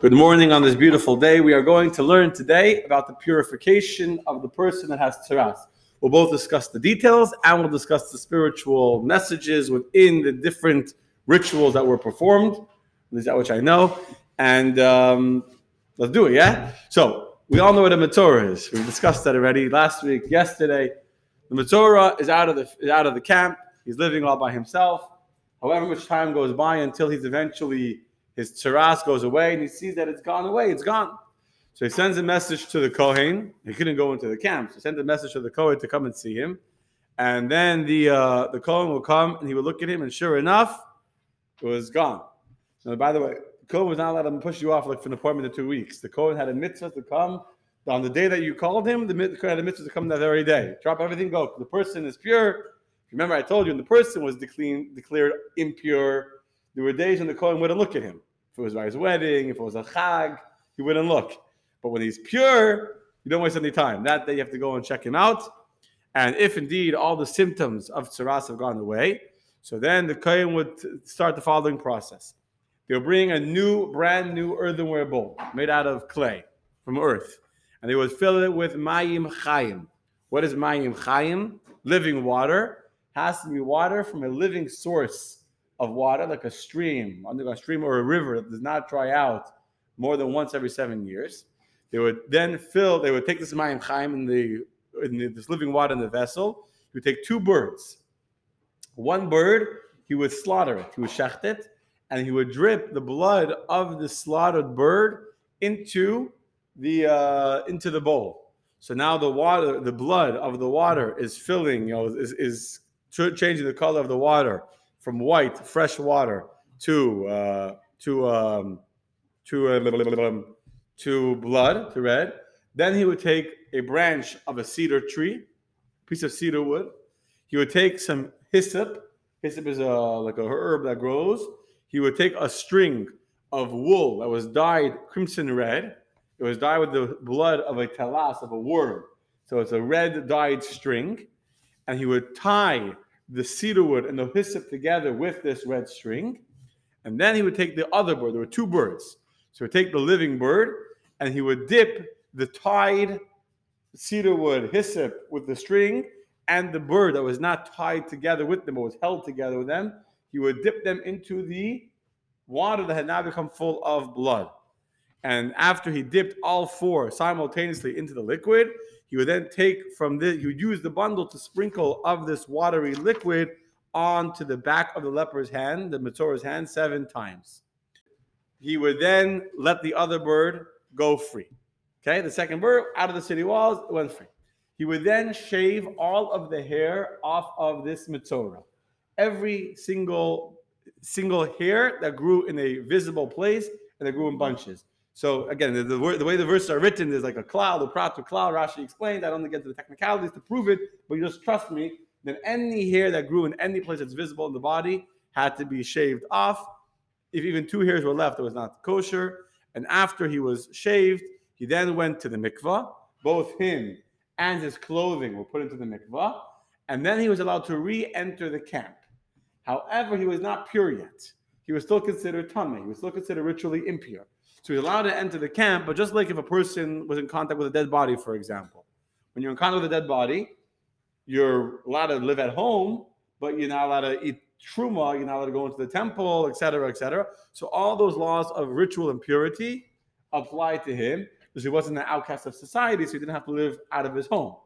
Good morning on this beautiful day. We are going to learn today about the purification of the person that has tzaras. We'll both discuss the details and we'll discuss the spiritual messages within the different rituals that were performed, least that which I know. And um, let's do it, yeah? So, we all know what a Metzora is. We discussed that already last week, yesterday. The Metzora is out of the, is out of the camp. He's living all by himself. However much time goes by until he's eventually his tzaras goes away and he sees that it's gone away, it's gone. So he sends a message to the Kohen. He couldn't go into the camp. So he sent a message to the Kohen to come and see him. And then the uh, the Kohen will come and he will look at him, and sure enough, it was gone. Now, by the way, the Kohen was not allowed to push you off like for an appointment in two weeks. The Kohen had a mitzvah to come on the day that you called him. The Kohen had a mitzvah to come that very day. Drop everything, go. The person is pure. Remember, I told you, when the person was declared, declared impure, there were days when the Kohen wouldn't look at him. It was by his wedding, if it was a chag, he wouldn't look. But when he's pure, you don't waste any time. That day you have to go and check him out. And if indeed all the symptoms of tsaras have gone away, so then the Kohen would start the following process. They'll bring a new, brand new earthenware bowl made out of clay from earth. And they would fill it with mayim chayim. What is mayim chayim? Living water. Has to be water from a living source of water, like a stream, under a stream or a river that does not dry out more than once every seven years. They would then fill, they would take this Mayim Chaim in the, in the, this living water in the vessel. He would take two birds. One bird, he would slaughter it, he would shecht it, and he would drip the blood of the slaughtered bird into the uh, into the bowl. So now the water, the blood of the water is filling, you know, is, is changing the color of the water from white fresh water to uh, to um, to uh, to blood to red. Then he would take a branch of a cedar tree, piece of cedar wood. He would take some hyssop. Hyssop is a like a herb that grows. He would take a string of wool that was dyed crimson red. It was dyed with the blood of a talas of a worm. So it's a red dyed string, and he would tie the cedar wood and the hyssop together with this red string. And then he would take the other bird. There were two birds. So he would take the living bird and he would dip the tied cedar wood hyssop with the string and the bird that was not tied together with them, but was held together with them. He would dip them into the water that had now become full of blood. And after he dipped all four simultaneously into the liquid, he would then take from this, he would use the bundle to sprinkle of this watery liquid onto the back of the leper's hand, the Metzora's hand, seven times. He would then let the other bird go free. Okay, the second bird out of the city walls went free. He would then shave all of the hair off of this Metzora. Every single single hair that grew in a visible place and that grew in bunches. So again, the, the, the, way the verses are written is like a cloud, a prat to cloud. Rashi explained. I don't get to the technicalities to prove it, but you just trust me. Then any hair that grew in any place that's visible in the body had to be shaved off. If even two hairs were left, it was not kosher. And after he was shaved, he then went to the mikvah. Both him and his clothing were put into the mikvah, and then he was allowed to re-enter the camp. However, he was not pure yet. He was still considered tamei. He was still considered ritually impure. So he's allowed to enter the camp, but just like if a person was in contact with a dead body, for example, when you're in contact with a dead body, you're allowed to live at home, but you're not allowed to eat truma, you're not allowed to go into the temple, etc., etc. So all those laws of ritual impurity apply to him because he wasn't an outcast of society, so he didn't have to live out of his home.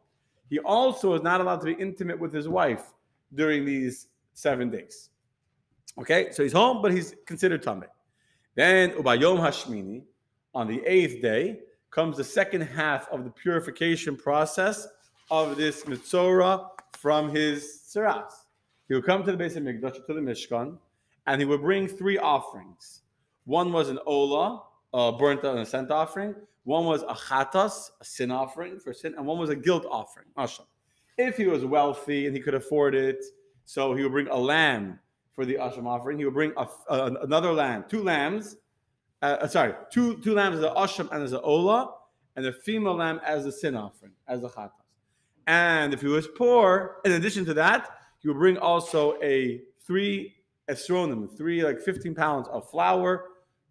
He also is not allowed to be intimate with his wife during these seven days. Okay, so he's home, but he's considered tamei. Then Ubayom Hashmini, on the eighth day, comes the second half of the purification process of this Mitzorah from his Tsaras. He would come to the Beis Hamikdash, to the Mishkan, and he would bring three offerings. One was an Ola, a burnt and a scent offering. One was a Chatas, a sin offering for sin, and one was a guilt offering. If he was wealthy and he could afford it, so he would bring a lamb for the asham offering. He would bring a, another lamb, two lambs. Uh, uh, sorry, two two lambs as an asham and as an ola, and a female lamb as a sin offering, as a chatas. And if he was poor, in addition to that, he would bring also a three esronim, three like 15 pounds of flour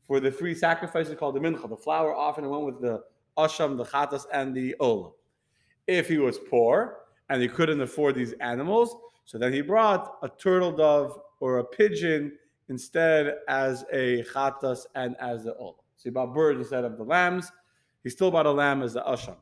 for the three sacrifices called the mincha. The flour often went with the asham, the chatas, and the ola. If he was poor and he couldn't afford these animals, so then he brought a turtle dove or a pigeon instead as a chatas and as the ola. So he bought birds instead of the lambs. He still bought a lamb as the asham,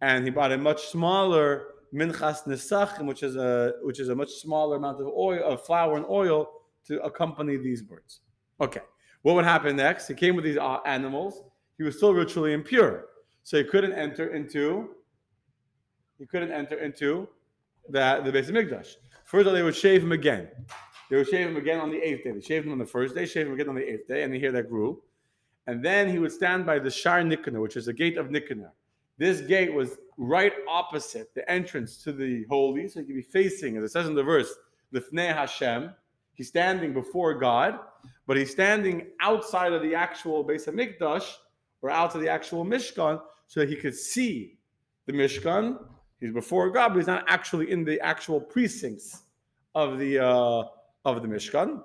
and he bought a much smaller minchas nesachim, which is a which is a much smaller amount of oil of flour and oil to accompany these birds. Okay, what would happen next? He came with these uh, animals. He was still ritually impure, so he couldn't enter into. He couldn't enter into the the Beis Hamikdash. First, they would shave him again. They would shave him again on the eighth day. They shaved him on the first day, shaved him again on the eighth day, and the hair that grew. And then he would stand by the Shar Nicanor, which is the gate of Nicanor. This gate was right opposite the entrance to the holy, so he could be facing, as it says in the verse, Lifnei Hashem. He's standing before God, but he's standing outside of the actual Beis Hamikdash or out of the actual Mishkan, so that he could see the Mishkan. He's before God, but he's not actually in the actual precincts of the uh, of the Mishkan.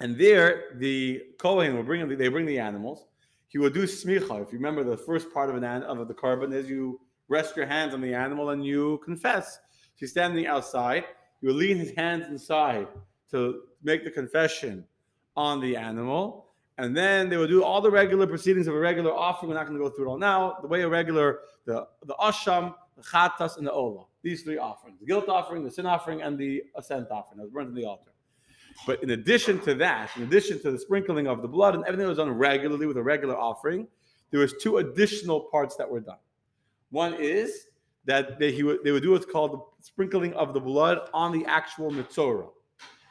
And there, the Kohen will bring they bring the animals. He will do smicha. If you remember, the first part of an of the korban is you rest your hands on the animal and you confess. So he's standing outside. You will lean his hands inside to make the confession on the animal. And then they will do all the regular proceedings of a regular offering. We're not going to go through it all now. The way a regular, the, the asham, the chatas, and the ola. These three offerings. The guilt offering, the sin offering, and the ascent offering that was burned on the altar. But in addition to that, in addition to the sprinkling of the blood and everything that was done regularly with a regular offering, there was two additional parts that were done. One is that they, would, they would do what's called the sprinkling of the blood on the actual mitzorah.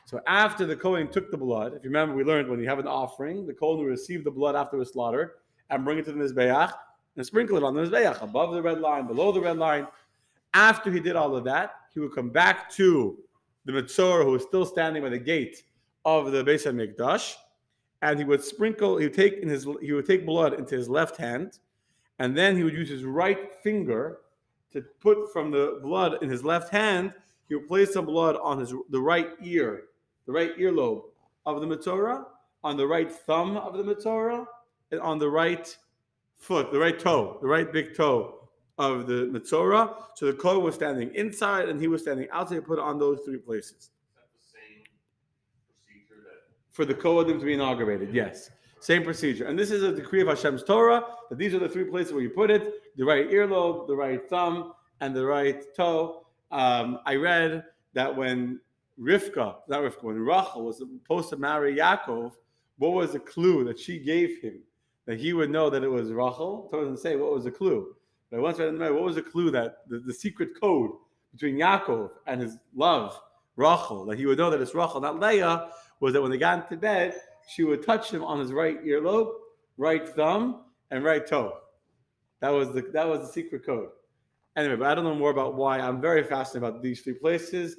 So after the Kohen took the blood, if you remember, we learned when you have an offering, the Kohen will receive the blood after the slaughter and bring it to the Mizbeach and sprinkle it on the Mizbeach, above the red line, below the red line. After he did all of that, he would come back to the Mitzor who was still standing by the gate of the Beis Hamikdash, and he would sprinkle. He would take in his he would take blood into his left hand, and then he would use his right finger to put from the blood in his left hand. He would place some blood on his the right ear, the right earlobe of the Mitzorah, on the right thumb of the Mitzorah, and on the right foot, the right toe, the right big toe of the Mitzorah. So the Kohen was standing inside and he was standing outside. He put on those three places. For the Kohanim to be inaugurated, yes. Same procedure. And this is a decree of Hashem's Torah that these are the three places where you put it the right earlobe, the right thumb, and the right toe. Um, I read that when Rivka, not Rivka, when Rachel was supposed to marry Yaakov, what was the clue that she gave him that he would know that it was Rachel? Torah doesn't say what was the clue. But I once read in the what was the clue that the, the, secret code between Yaakov and his love, Rachel, that he would know that it's Rachel, not Leah, was that when they got into bed, she would touch him on his right earlobe, right thumb, and right toe. That was the that was the secret code. Anyway, but I don't know more about why. I'm very fascinated about these three places.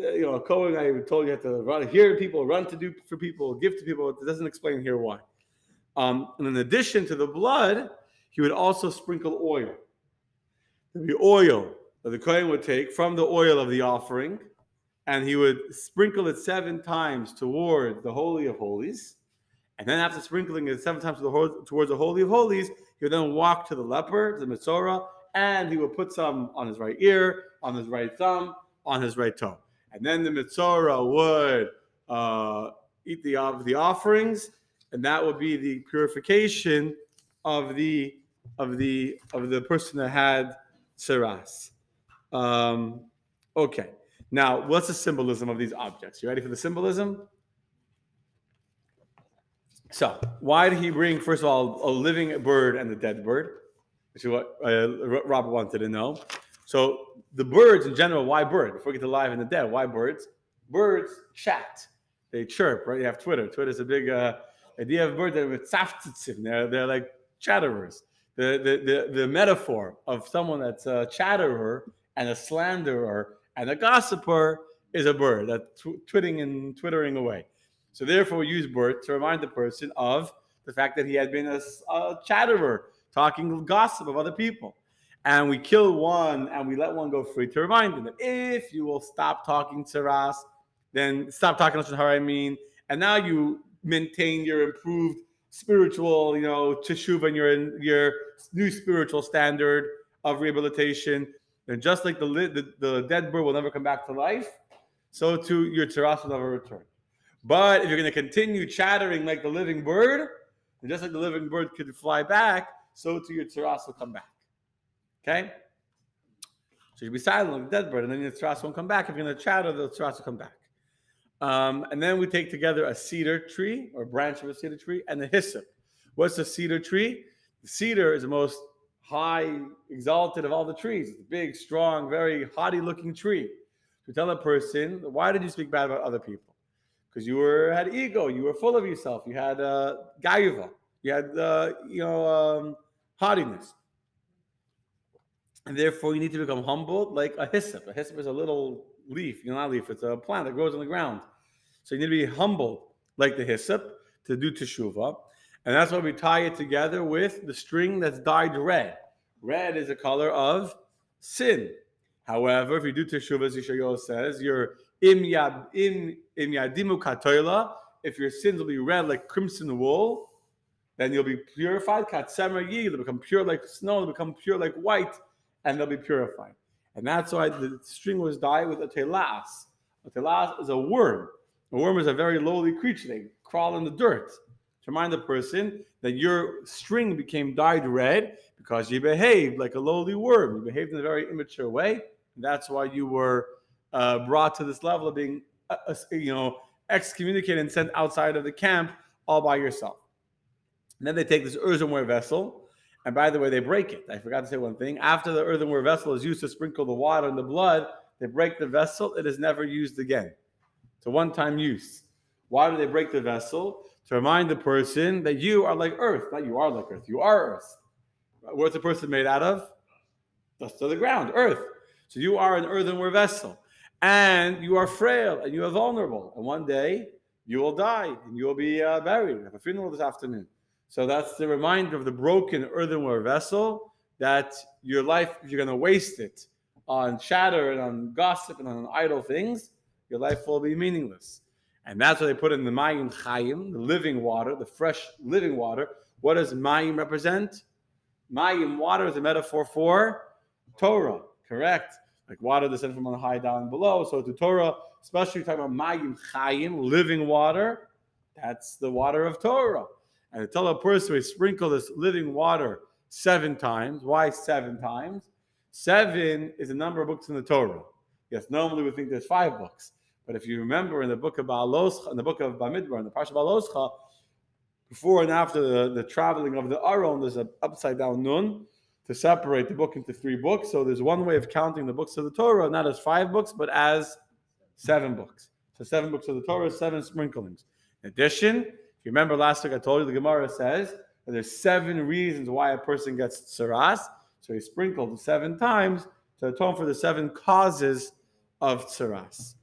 Uh, you know, Cohen, I told you have to run, hear people, run to do for people, give to people. It doesn't explain here why. Um, and in addition to the blood, he would also sprinkle oil the oil that the Kohen would take from the oil of the offering, and he would sprinkle it seven times toward the Holy of Holies. And then after sprinkling it seven times to the, towards the Holy of Holies, he would then walk to the leper, the Mitzorah, and he would put some on his right ear, on his right thumb, on his right toe. And then the Mitzorah would uh, eat the, of the offerings, and that would be the purification of the of the of the person that had Tzaras. Um, okay. Now, what's the symbolism of these objects? You ready for the symbolism? So, why did he bring, first of all, a living bird and a dead bird? Which is what uh, Robert wanted to know. So, the birds in general, why bird? Before we get to live and the dead, why birds? Birds chat. They chirp, right? You have Twitter. Twitter's a big uh, idea of birds. They're, they're like chatterers the, the, the, the metaphor of someone that's a chatterer and a slanderer and a gossiper is a bird that's tw- twitting and twittering away. So therefore, use bird to remind the person of the fact that he had been a, a chatterer, talking gossip of other people. And we kill one and we let one go free to remind him that if you will stop talking to then stop talking to her, I mean, and now you maintain your improved spiritual, you know, teshuva and your your new spiritual standard of rehabilitation. And just like the, the, the dead bird will never come back to life, so too your tzaras will never return. But if you're going to continue chattering like the living bird, and just like the living bird could fly back, so too your tzaras will come back. Okay? So you'll be silent like the dead bird, and then your tzaras won't come back. If you're going to chatter, the tzaras will come back. Um, and then we take together a cedar tree or branch of a cedar tree and the hyssop. What's a cedar tree? The cedar is the most high, exalted of all the trees. It's a big, strong, very haughty looking tree. To tell a person, why did you speak bad about other people? Because you were had ego, you were full of yourself, you had uh, gaiva, you had uh, you know um, haughtiness, and therefore you need to become humbled like a hyssop. A hyssop is a little leaf, you know, not leaf, it's a plant that grows on the ground. So you need to be humbled like the hyssop to do teshuva. And that's why we tie it together with the string that's dyed red. Red is a color of sin. However, if you do teshuva, as Yishayahu says, your im im yadimu katoila, if your sins will be red like crimson wool, then you'll be purified. Katsemer yi, they'll become pure like snow, they'll become pure like white, and they'll be purified. And that's why the string was dyed with a telas. A telas is a worm. A worm is a very lowly creature. They crawl in the dirt. To remind the person that your string became dyed red because you behaved like a lowly worm. You behaved in a very immature way. That's why you were uh, brought to this level of being, uh, uh you know, excommunicated and sent outside of the camp all by yourself. And then they take this earthenware vessel and by the way, they break it. I forgot to say one thing. After the earthenware vessel is used to sprinkle the water and the blood, they break the vessel. It is never used again. It's a one time use. Why do they break the vessel? To remind the person that you are like earth. Not you are like earth, you are earth. What's a person made out of? Dust of the ground, earth. So you are an earthenware vessel. And you are frail and you are vulnerable. And one day you will die and you will be uh, buried. We have a funeral this afternoon. So that's the reminder of the broken earthenware vessel that your life, if you're going to waste it on chatter and on gossip and on idle things, your life will be meaningless. And that's what they put in the Mayim Chayim, the living water, the fresh living water. What does Mayim represent? Mayim, water, is a metaphor for Torah, correct? Like water descends from on high down below. So to Torah, especially talking about Mayim Chayim, living water, that's the water of Torah and to tell a person we sprinkle this living water seven times. Why seven times? Seven is the number of books in the Torah. Yes, normally we think there's five books. But if you remember in the book of Baaloscha, in the book of Bamidbar, in the Parsha Baaloscha, before and after the, the traveling of the Aron, there's an upside down nun to separate the book into three books. So there's one way of counting the books of the Torah, not as five books, but as seven books. So seven books of the Torah, seven sprinklings. In addition, you remember last week, I told you the Gemara says that there's seven reasons why a person gets tsaras. So he sprinkled seven times to atone for the seven causes of tsaras.